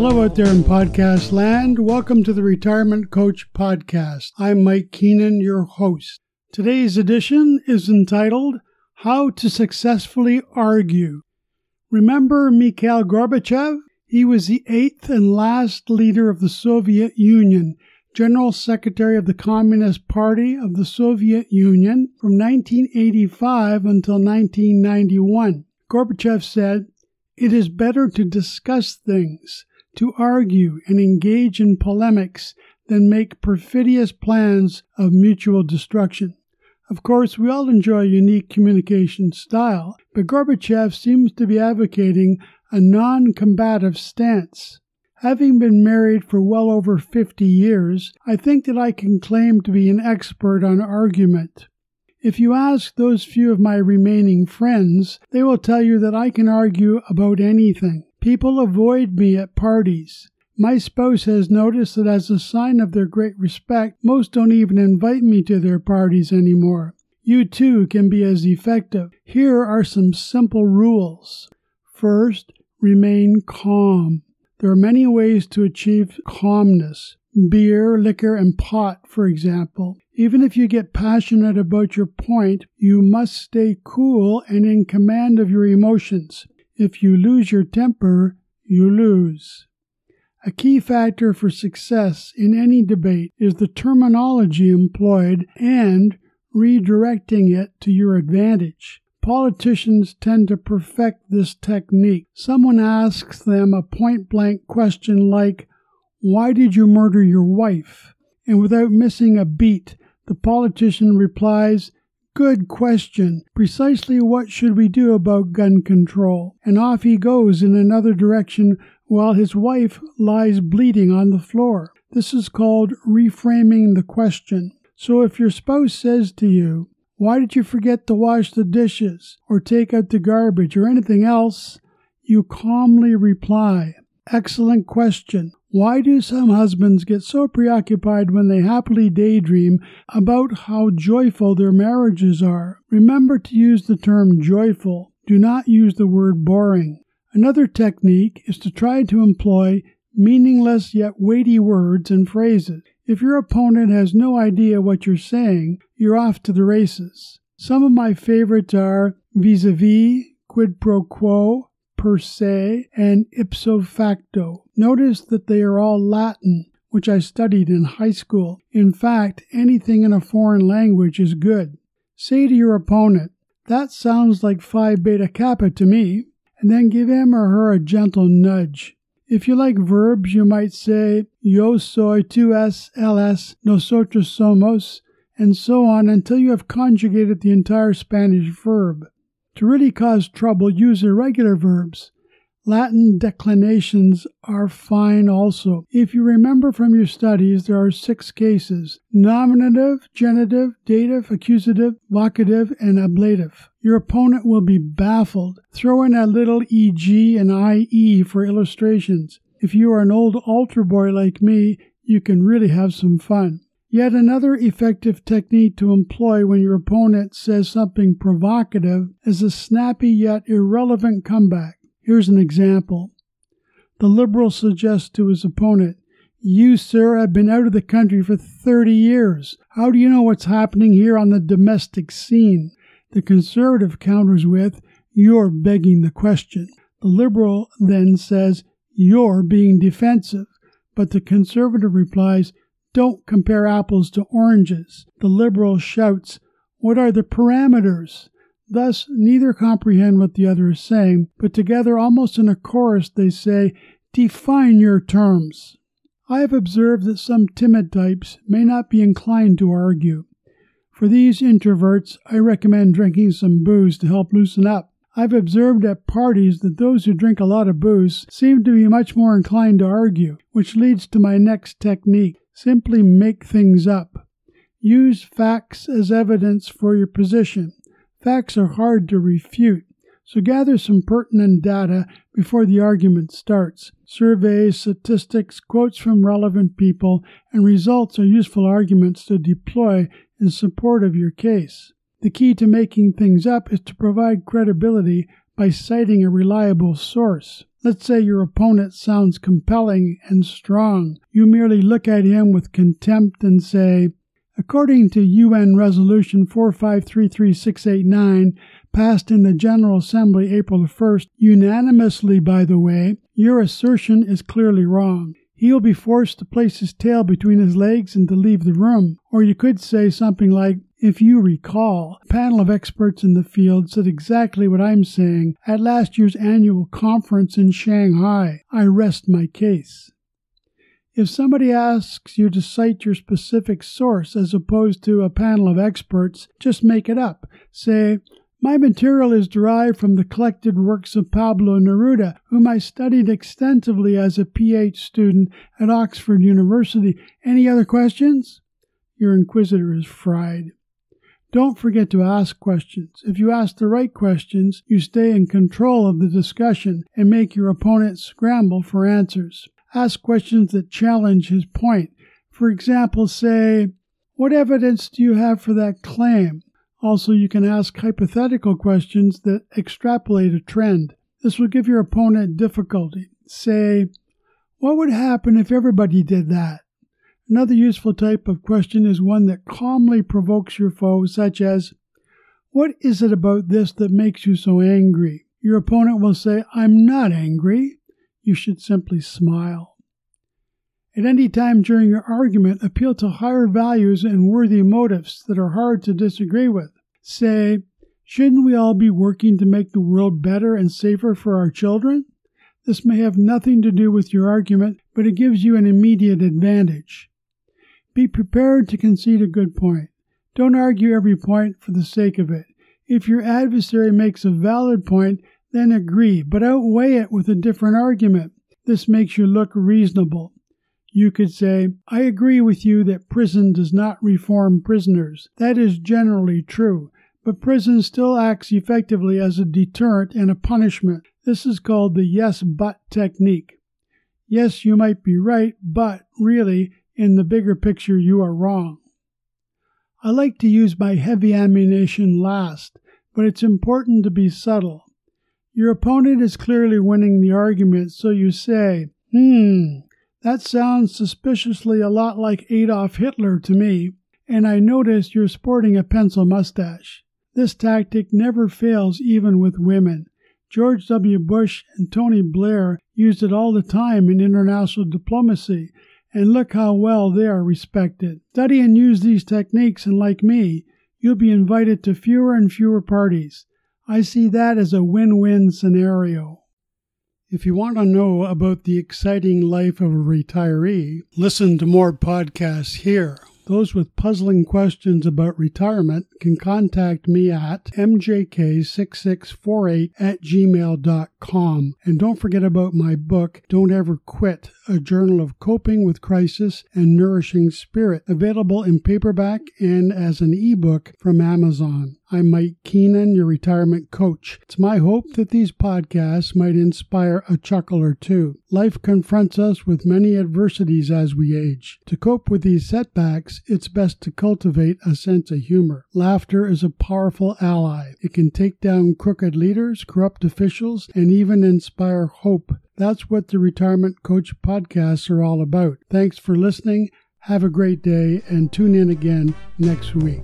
Hello out there in podcast land. Welcome to the Retirement Coach Podcast. I'm Mike Keenan, your host. Today's edition is entitled How to Successfully Argue. Remember Mikhail Gorbachev? He was the eighth and last leader of the Soviet Union, General Secretary of the Communist Party of the Soviet Union from 1985 until 1991. Gorbachev said, It is better to discuss things, to argue and engage in polemics than make perfidious plans of mutual destruction. Of course, we all enjoy a unique communication style, but Gorbachev seems to be advocating a non combative stance. Having been married for well over 50 years, I think that I can claim to be an expert on argument. If you ask those few of my remaining friends, they will tell you that I can argue about anything. People avoid me at parties. My spouse has noticed that as a sign of their great respect, most don't even invite me to their parties anymore. You too can be as effective. Here are some simple rules. First, remain calm. There are many ways to achieve calmness. Beer, liquor, and pot, for example. Even if you get passionate about your point, you must stay cool and in command of your emotions. If you lose your temper, you lose. A key factor for success in any debate is the terminology employed and redirecting it to your advantage. Politicians tend to perfect this technique. Someone asks them a point blank question like, Why did you murder your wife? And without missing a beat, the politician replies, Good question. Precisely what should we do about gun control? And off he goes in another direction while his wife lies bleeding on the floor. This is called reframing the question. So if your spouse says to you, Why did you forget to wash the dishes, or take out the garbage, or anything else? you calmly reply, Excellent question. Why do some husbands get so preoccupied when they happily daydream about how joyful their marriages are? Remember to use the term joyful. Do not use the word boring. Another technique is to try to employ meaningless yet weighty words and phrases. If your opponent has no idea what you're saying, you're off to the races. Some of my favorites are vis a vis, quid pro quo, per se, and ipso facto. Notice that they are all Latin, which I studied in high school. In fact, anything in a foreign language is good. Say to your opponent, that sounds like Phi Beta Kappa to me, and then give him or her a gentle nudge. If you like verbs, you might say, Yo soy, tú es, él nosotros somos, and so on until you have conjugated the entire Spanish verb. To really cause trouble, use irregular verbs. Latin declinations are fine also. If you remember from your studies, there are six cases nominative, genitive, dative, accusative, vocative, and ablative. Your opponent will be baffled. Throw in a little EG and IE for illustrations. If you are an old altar boy like me, you can really have some fun. Yet another effective technique to employ when your opponent says something provocative is a snappy yet irrelevant comeback. Here's an example. The liberal suggests to his opponent, You, sir, have been out of the country for 30 years. How do you know what's happening here on the domestic scene? The conservative counters with, You're begging the question. The liberal then says, You're being defensive. But the conservative replies, don't compare apples to oranges. The liberal shouts, What are the parameters? Thus, neither comprehend what the other is saying, but together, almost in a chorus, they say, Define your terms. I have observed that some timid types may not be inclined to argue. For these introverts, I recommend drinking some booze to help loosen up. I've observed at parties that those who drink a lot of booze seem to be much more inclined to argue, which leads to my next technique. Simply make things up. Use facts as evidence for your position. Facts are hard to refute, so gather some pertinent data before the argument starts. Surveys, statistics, quotes from relevant people, and results are useful arguments to deploy in support of your case. The key to making things up is to provide credibility by citing a reliable source. Let's say your opponent sounds compelling and strong. You merely look at him with contempt and say, According to UN Resolution 4533689, passed in the General Assembly April 1st, unanimously, by the way, your assertion is clearly wrong. He will be forced to place his tail between his legs and to leave the room. Or you could say something like, if you recall, a panel of experts in the field said exactly what I'm saying at last year's annual conference in Shanghai. I rest my case. If somebody asks you to cite your specific source as opposed to a panel of experts, just make it up. Say, my material is derived from the collected works of Pablo Neruda, whom I studied extensively as a PhD student at Oxford University. Any other questions? Your inquisitor is fried. Don't forget to ask questions. If you ask the right questions, you stay in control of the discussion and make your opponent scramble for answers. Ask questions that challenge his point. For example, say, What evidence do you have for that claim? Also, you can ask hypothetical questions that extrapolate a trend. This will give your opponent difficulty. Say, What would happen if everybody did that? Another useful type of question is one that calmly provokes your foe, such as, What is it about this that makes you so angry? Your opponent will say, I'm not angry. You should simply smile. At any time during your argument, appeal to higher values and worthy motives that are hard to disagree with. Say, Shouldn't we all be working to make the world better and safer for our children? This may have nothing to do with your argument, but it gives you an immediate advantage. Be prepared to concede a good point. Don't argue every point for the sake of it. If your adversary makes a valid point, then agree, but outweigh it with a different argument. This makes you look reasonable. You could say, I agree with you that prison does not reform prisoners. That is generally true, but prison still acts effectively as a deterrent and a punishment. This is called the yes but technique. Yes, you might be right, but really, in the bigger picture, you are wrong. I like to use my heavy ammunition last, but it's important to be subtle. Your opponent is clearly winning the argument, so you say, Hmm, that sounds suspiciously a lot like Adolf Hitler to me, and I notice you're sporting a pencil mustache. This tactic never fails even with women. George W. Bush and Tony Blair used it all the time in international diplomacy, and look how well they are respected. Study and use these techniques, and like me, you'll be invited to fewer and fewer parties. I see that as a win win scenario. If you want to know about the exciting life of a retiree, listen to more podcasts here. Those with puzzling questions about retirement can contact me at mjk6648 at gmail.com. And don't forget about my book, Don't Ever Quit, a journal of coping with crisis and nourishing spirit, available in paperback and as an ebook from Amazon. I'm Mike Keenan, your retirement coach. It's my hope that these podcasts might inspire a chuckle or two. Life confronts us with many adversities as we age. To cope with these setbacks, it's best to cultivate a sense of humor. Laughter is a powerful ally. It can take down crooked leaders, corrupt officials, and even inspire hope. That's what the Retirement Coach podcasts are all about. Thanks for listening. Have a great day and tune in again next week.